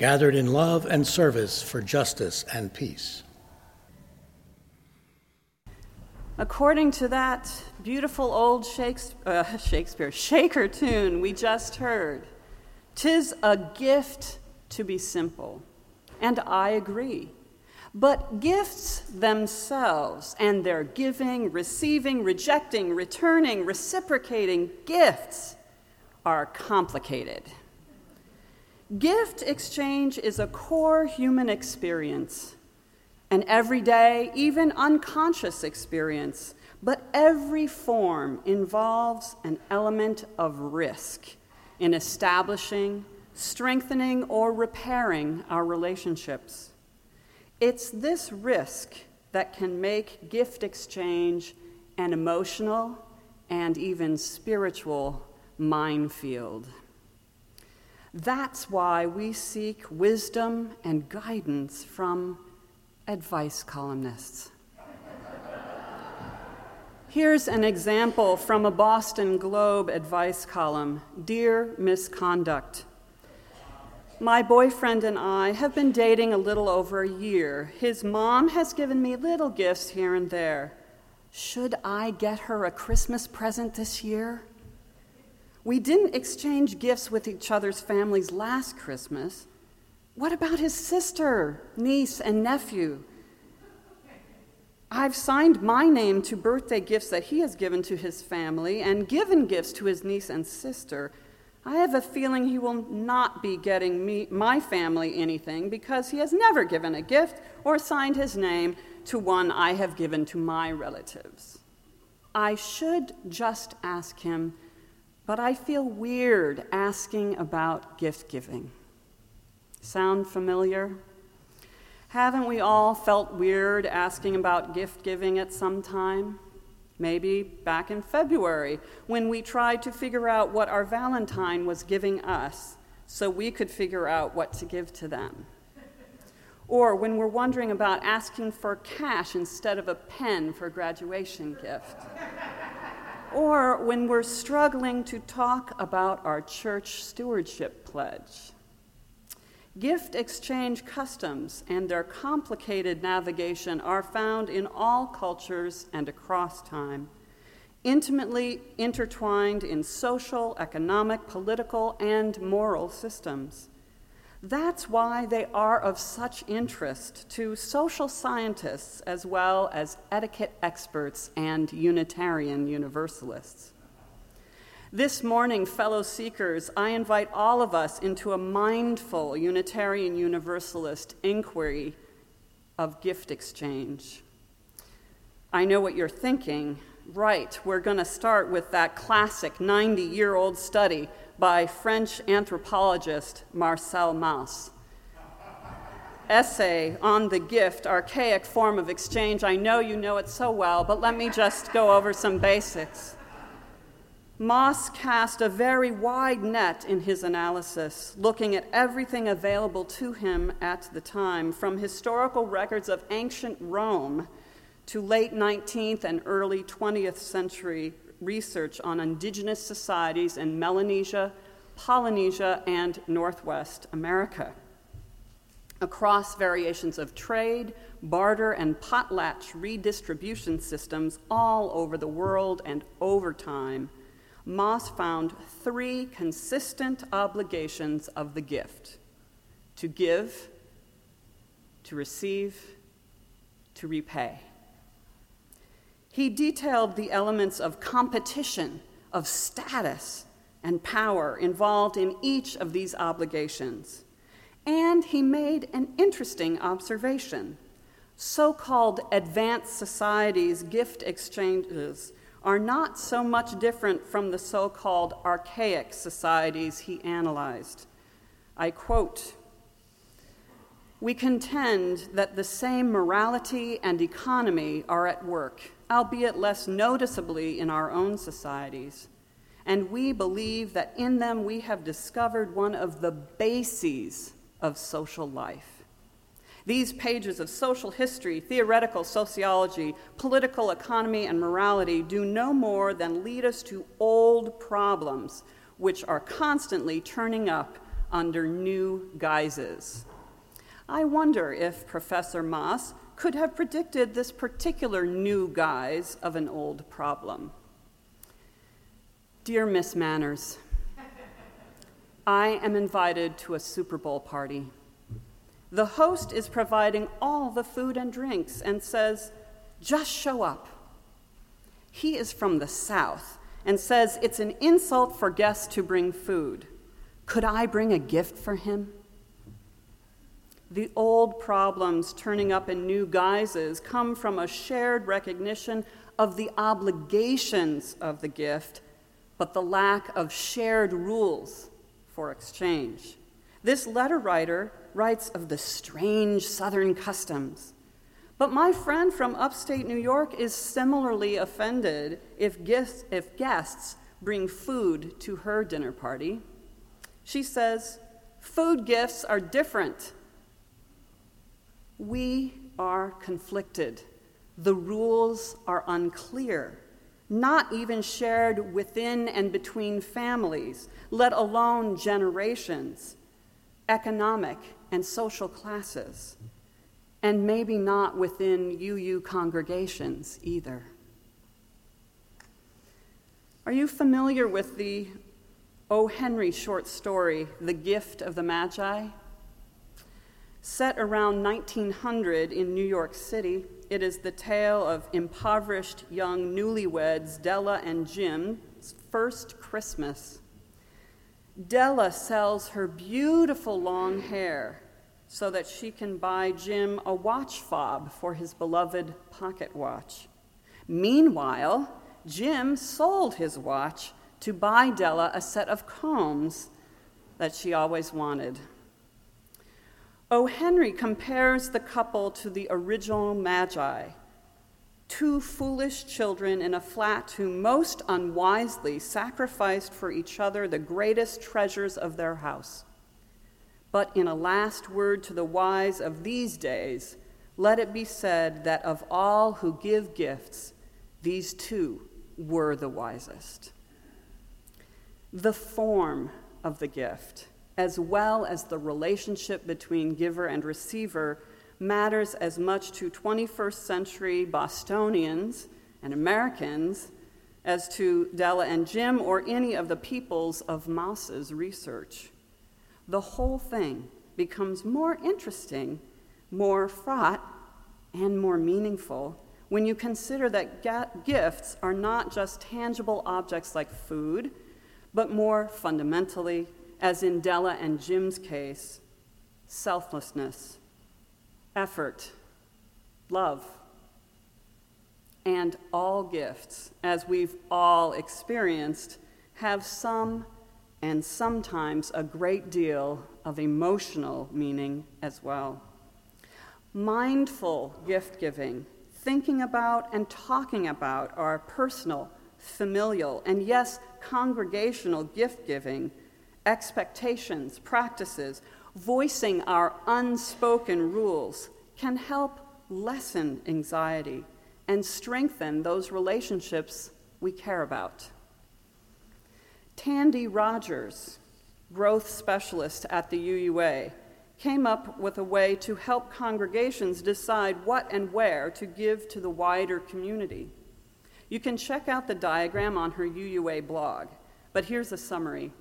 gathered in love and service for justice and peace. According to that beautiful old Shakespeare, uh, Shakespeare Shaker tune we just heard, tis a gift to be simple, and I agree. But gifts themselves and their giving, receiving, rejecting, returning, reciprocating gifts are complicated. Gift exchange is a core human experience an everyday, even unconscious experience, but every form involves an element of risk in establishing, strengthening, or repairing our relationships. It's this risk that can make gift exchange an emotional and even spiritual minefield. That's why we seek wisdom and guidance from advice columnists. Here's an example from a Boston Globe advice column Dear Miss Conduct. My boyfriend and I have been dating a little over a year. His mom has given me little gifts here and there. Should I get her a Christmas present this year? We didn't exchange gifts with each other's families last Christmas. What about his sister, niece, and nephew? I've signed my name to birthday gifts that he has given to his family and given gifts to his niece and sister. I have a feeling he will not be getting me, my family anything because he has never given a gift or signed his name to one I have given to my relatives. I should just ask him, but I feel weird asking about gift giving. Sound familiar? Haven't we all felt weird asking about gift giving at some time? Maybe back in February when we tried to figure out what our Valentine was giving us so we could figure out what to give to them. Or when we're wondering about asking for cash instead of a pen for a graduation gift. Or when we're struggling to talk about our church stewardship pledge. Gift exchange customs and their complicated navigation are found in all cultures and across time, intimately intertwined in social, economic, political, and moral systems. That's why they are of such interest to social scientists as well as etiquette experts and Unitarian Universalists. This morning, fellow seekers, I invite all of us into a mindful Unitarian Universalist inquiry of gift exchange. I know what you're thinking. Right, we're going to start with that classic 90 year old study by French anthropologist Marcel Mauss. Essay on the gift, archaic form of exchange. I know you know it so well, but let me just go over some basics. Mauss cast a very wide net in his analysis, looking at everything available to him at the time, from historical records of ancient Rome to late 19th and early 20th century research on indigenous societies in Melanesia, Polynesia, and Northwest America. Across variations of trade, barter, and potlatch redistribution systems all over the world and over time, Mauss found three consistent obligations of the gift to give, to receive, to repay. He detailed the elements of competition, of status, and power involved in each of these obligations. And he made an interesting observation. So called advanced societies' gift exchanges are not so much different from the so called archaic societies he analyzed. I quote We contend that the same morality and economy are at work, albeit less noticeably in our own societies. And we believe that in them we have discovered one of the bases of social life. These pages of social history, theoretical sociology, political economy, and morality do no more than lead us to old problems which are constantly turning up under new guises. I wonder if Professor Mauss could have predicted this particular new guise of an old problem. Dear Miss Manners, I am invited to a Super Bowl party. The host is providing all the food and drinks and says, just show up. He is from the South and says it's an insult for guests to bring food. Could I bring a gift for him? The old problems turning up in new guises come from a shared recognition of the obligations of the gift, but the lack of shared rules for exchange. This letter writer writes of the strange Southern customs. But my friend from upstate New York is similarly offended if guests, if guests bring food to her dinner party. She says, Food gifts are different. We are conflicted. The rules are unclear, not even shared within and between families, let alone generations economic, and social classes, and maybe not within UU congregations either. Are you familiar with the O. Henry short story, The Gift of the Magi? Set around 1900 in New York City, it is the tale of impoverished young newlyweds Della and Jim's first Christmas. Della sells her beautiful long hair so that she can buy Jim a watch fob for his beloved pocket watch. Meanwhile, Jim sold his watch to buy Della a set of combs that she always wanted. O. Henry compares the couple to the original Magi two foolish children in a flat who most unwisely sacrificed for each other the greatest treasures of their house. But in a last word to the wise of these days, let it be said that of all who give gifts, these two were the wisest. The form of the gift, as well as the relationship between giver and receiver, matters as much to 21st century Bostonians and Americans as to Della and Jim or any of the peoples of Mauss's research. The whole thing becomes more interesting, more fraught, and more meaningful when you consider that gifts are not just tangible objects like food, but more fundamentally, as in Della and Jim's case, selflessness effort, love, and all gifts, as we've all experienced, have some and sometimes a great deal of emotional meaning as well. Mindful gift giving, thinking about and talking about our personal, familial, and yes, congregational gift giving, expectations, practices, voicing our unspoken rules can help lessen anxiety and strengthen those relationships we care about. Tandi Rogers, growth specialist at the UUA, came up with a way to help congregations decide what and where to give to the wider community. You can check out the diagram on her UUA blog, but here's a summary.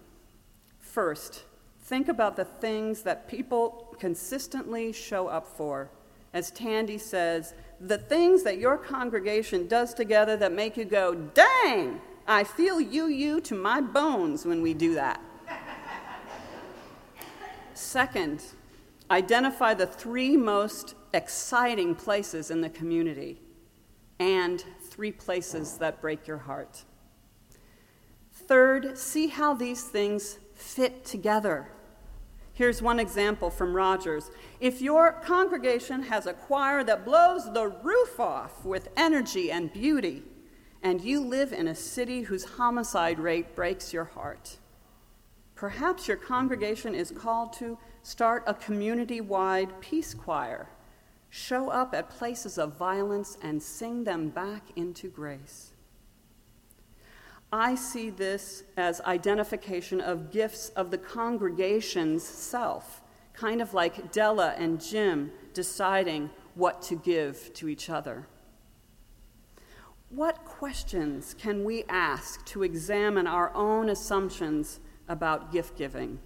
First, Think about the things that people consistently show up for. As Tandi says, the things that your congregation does together that make you go, dang, I feel you, you to my bones when we do that. Second, identify the three most exciting places in the community and three places that break your heart. Third, see how these things fit together Here's one example from Rogers. If your congregation has a choir that blows the roof off with energy and beauty, and you live in a city whose homicide rate breaks your heart, perhaps your congregation is called to start a community wide peace choir. Show up at places of violence and sing them back into grace. I see this as identification of gifts of the congregation's self, kind of like Della and Jim deciding what to give to each other. What questions can we ask to examine our own assumptions about gift giving?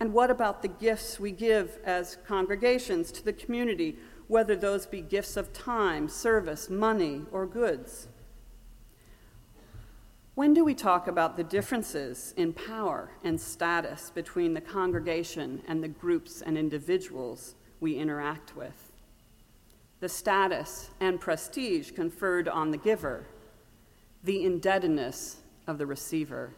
And what about the gifts we give as congregations to the community, whether those be gifts of time, service, money, or goods? When do we talk about the differences in power and status between the congregation and the groups and individuals we interact with? The status and prestige conferred on the giver, the indebtedness of the receiver.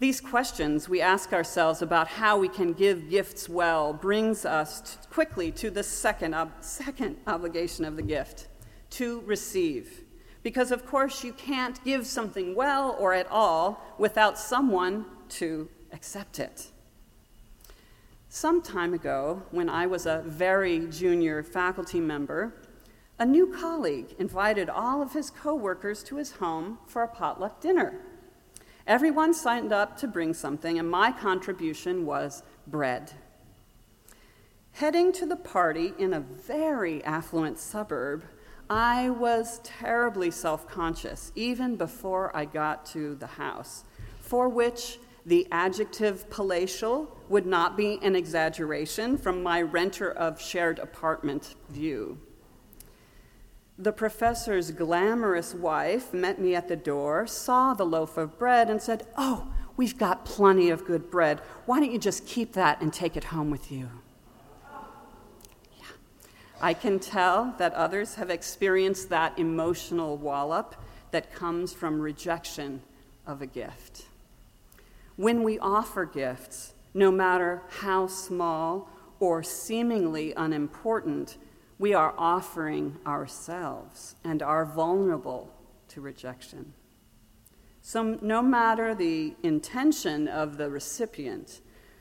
These questions we ask ourselves about how we can give gifts well brings us quickly to the second, ob- second obligation of the gift to receive. Because, of course, you can't give something well or at all without someone to accept it. Some time ago, when I was a very junior faculty member, a new colleague invited all of his coworkers to his home for a potluck dinner. Everyone signed up to bring something, and my contribution was bread. Heading to the party in a very affluent suburb, I was terribly self conscious even before I got to the house, for which the adjective palatial would not be an exaggeration from my renter of shared apartment view. The professor's glamorous wife met me at the door, saw the loaf of bread, and said, Oh, we've got plenty of good bread. Why don't you just keep that and take it home with you? I can tell that others have experienced that emotional wallop that comes from rejection of a gift. When we offer gifts, no matter how small or seemingly unimportant, we are offering ourselves and are vulnerable to rejection. So, no matter the intention of the recipient,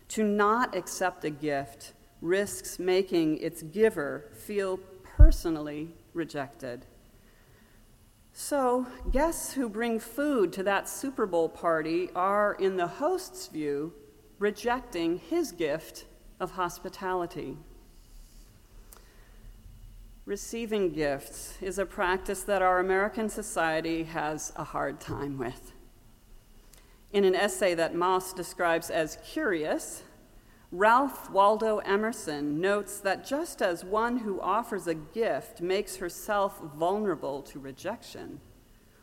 to not accept a gift risks making its giver feel personally rejected. So, guests who bring food to that Super Bowl party are, in the host's view, rejecting his gift of hospitality. Receiving gifts is a practice that our American society has a hard time with. In an essay that Mauss describes as curious, Ralph Waldo Emerson notes that just as one who offers a gift makes herself vulnerable to rejection,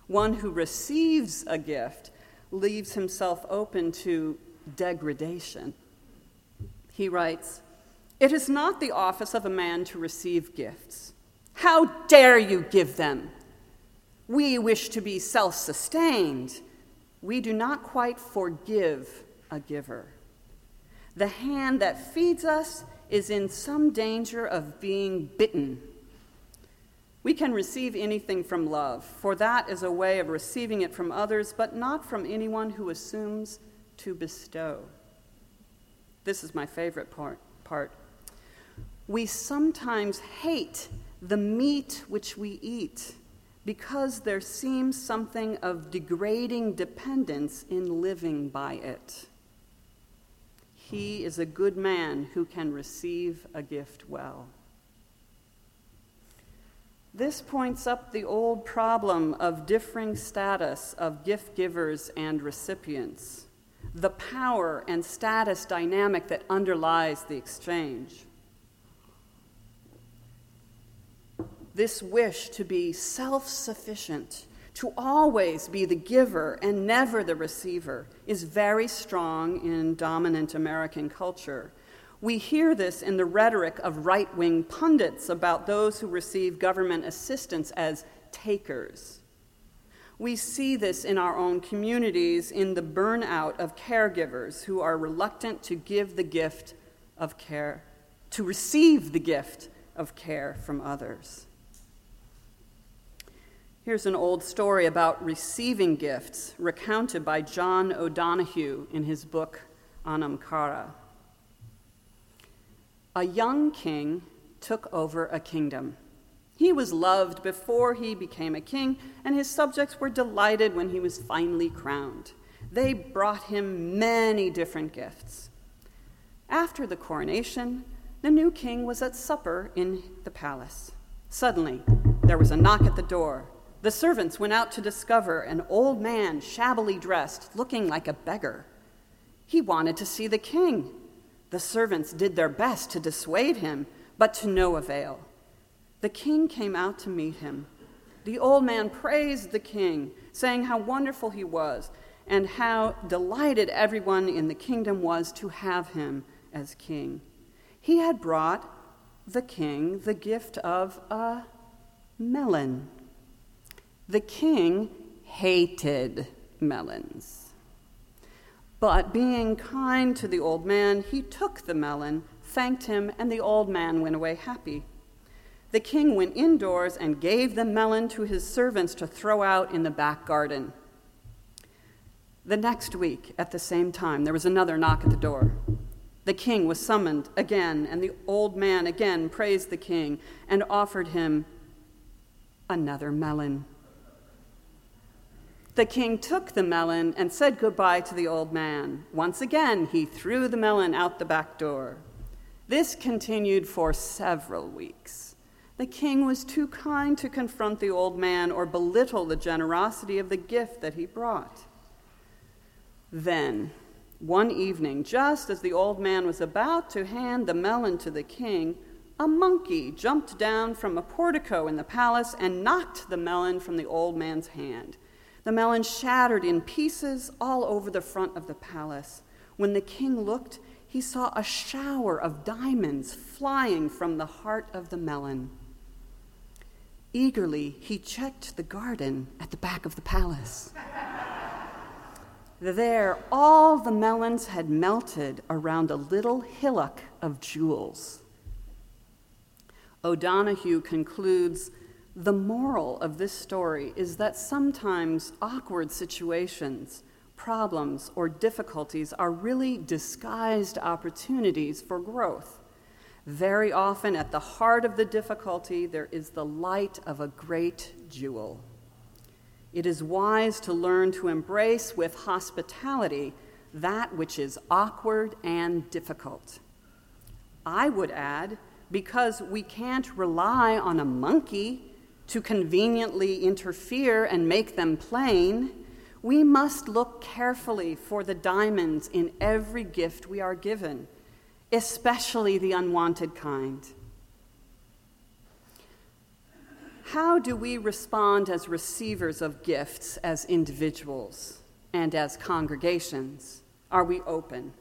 one who receives a gift leaves himself open to degradation. He writes, It is not the office of a man to receive gifts. How dare you give them? We wish to be self sustained. We do not quite forgive a giver. The hand that feeds us is in some danger of being bitten. We can receive anything from love, for that is a way of receiving it from others, but not from anyone who assumes to bestow. This is my favorite part. part. We sometimes hate the meat which we eat because there seems something of degrading dependence in living by it. He is a good man who can receive a gift well. This points up the old problem of differing status of gift givers and recipients, the power and status dynamic that underlies the exchange. This wish to be self sufficient to always be the giver and never the receiver is very strong in dominant American culture. We hear this in the rhetoric of right wing pundits about those who receive government assistance as takers. We see this in our own communities in the burnout of caregivers who are reluctant to give the gift of care, to receive the gift of care from others. Here's an old story about receiving gifts recounted by John O'Donohue in his book Anam Cara. A young king took over a kingdom. He was loved before he became a king, and his subjects were delighted when he was finally crowned. They brought him many different gifts. After the coronation, the new king was at supper in the palace. Suddenly, there was a knock at the door. The servants went out to discover an old man, shabbily dressed, looking like a beggar. He wanted to see the king. The servants did their best to dissuade him, but to no avail. The king came out to meet him. The old man praised the king, saying how wonderful he was and how delighted everyone in the kingdom was to have him as king. He had brought the king the gift of a melon. The king hated melons. But being kind to the old man, he took the melon, thanked him, and the old man went away happy. The king went indoors and gave the melon to his servants to throw out in the back garden. The next week, at the same time, there was another knock at the door. The king was summoned again, and the old man again praised the king and offered him another melon. The king took the melon and said goodbye to the old man. Once again, he threw the melon out the back door. This continued for several weeks. The king was too kind to confront the old man or belittle the generosity of the gift that he brought. Then, one evening, just as the old man was about to hand the melon to the king, a monkey jumped down from a portico in the palace and knocked the melon from the old man's hand. The melon shattered in pieces all over the front of the palace. When the king looked, he saw a shower of diamonds flying from the heart of the melon. Eagerly, he checked the garden at the back of the palace. there, all the melons had melted around a little hillock of jewels. O'Donohue concludes the moral of this story is that sometimes awkward situations, problems, or difficulties are really disguised opportunities for growth. Very often, at the heart of the difficulty, there is the light of a great jewel. It is wise to learn to embrace with hospitality that which is awkward and difficult. I would add, because we can't rely on a monkey to conveniently interfere and make them plain, we must look carefully for the diamonds in every gift we are given especially the unwanted kind. How do we respond as receivers of gifts as individuals and as congregations? Are we open,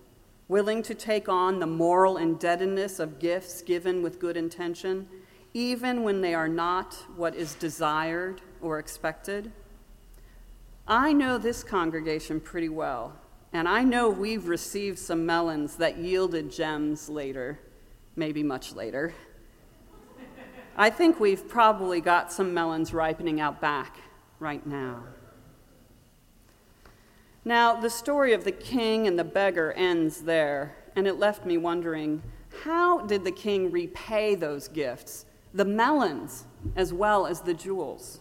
willing to take on the moral indebtedness of gifts given with good intention, even when they are not what is desired or expected? I know this congregation pretty well. And I know we've received some melons that yielded gems later, maybe much later. I think we've probably got some melons ripening out back right now. Now, the story of the king and the beggar ends there, and it left me wondering how did the king repay those gifts, the melons as well as the jewels?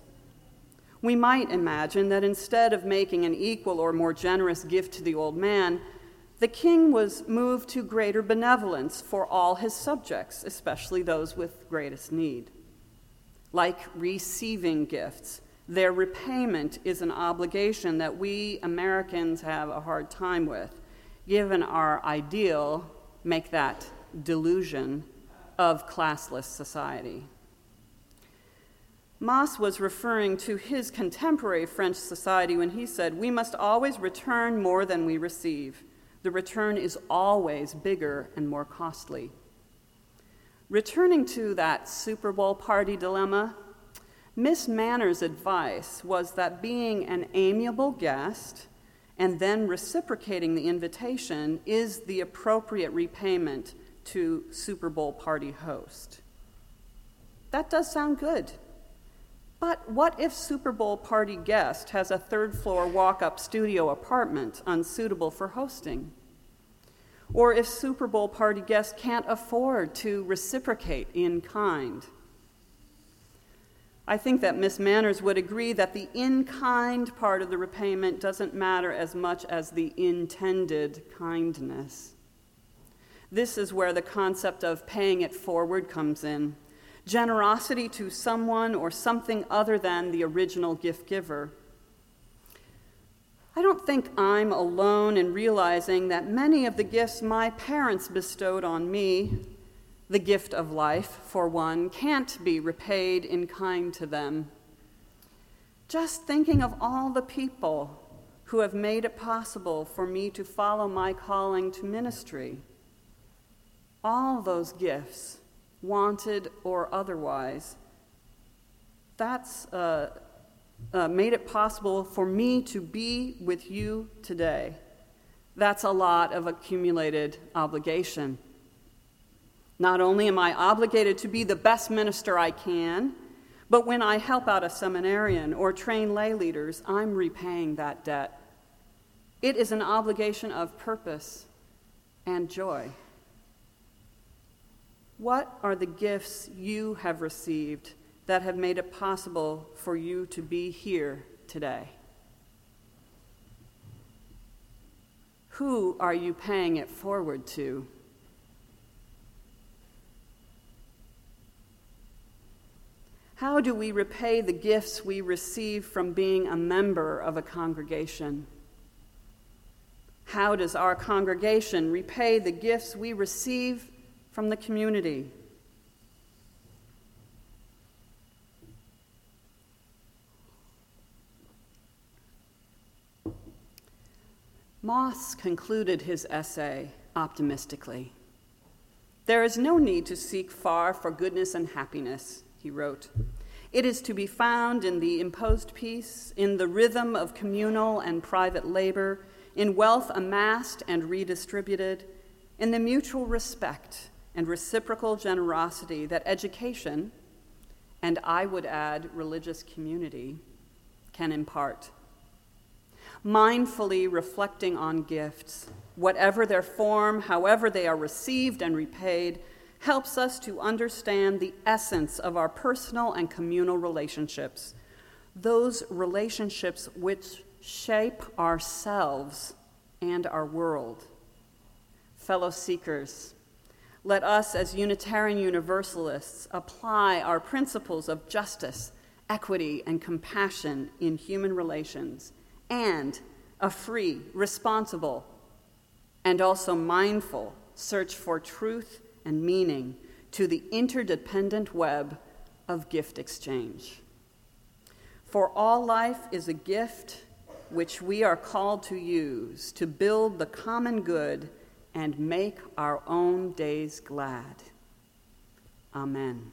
We might imagine that instead of making an equal or more generous gift to the old man, the king was moved to greater benevolence for all his subjects, especially those with greatest need. Like receiving gifts, their repayment is an obligation that we Americans have a hard time with, given our ideal, make that delusion, of classless society. Mauss was referring to his contemporary French society when he said, We must always return more than we receive. The return is always bigger and more costly. Returning to that Super Bowl party dilemma, Miss Manners' advice was that being an amiable guest and then reciprocating the invitation is the appropriate repayment to Super Bowl party host. That does sound good. But what if Super Bowl party guest has a third floor walk up studio apartment unsuitable for hosting? Or if Super Bowl party guest can't afford to reciprocate in kind? I think that Miss Manners would agree that the in kind part of the repayment doesn't matter as much as the intended kindness. This is where the concept of paying it forward comes in generosity to someone or something other than the original gift giver. I don't think I'm alone in realizing that many of the gifts my parents bestowed on me the gift of life, for one, can't be repaid in kind to them. Just thinking of all the people who have made it possible for me to follow my calling to ministry, all those gifts, wanted or otherwise, that's uh, uh, made it possible for me to be with you today. That's a lot of accumulated obligation. Not only am I obligated to be the best minister I can, but when I help out a seminarian or train lay leaders, I'm repaying that debt. It is an obligation of purpose and joy. What are the gifts you have received that have made it possible for you to be here today? Who are you paying it forward to? How do we repay the gifts we receive from being a member of a congregation? How does our congregation repay the gifts we receive from the community? Mauss concluded his essay optimistically. There is no need to seek far for goodness and happiness he wrote. It is to be found in the imposed peace, in the rhythm of communal and private labor, in wealth amassed and redistributed, in the mutual respect and reciprocal generosity that education, and I would add religious community, can impart. Mindfully reflecting on gifts, whatever their form, however they are received and repaid, helps us to understand the essence of our personal and communal relationships, those relationships which shape ourselves and our world. Fellow seekers, let us as Unitarian Universalists apply our principles of justice, equity, and compassion in human relations and a free, responsible, and also mindful search for truth and meaning to the interdependent web of gift exchange. For all life is a gift which we are called to use to build the common good and make our own days glad. Amen.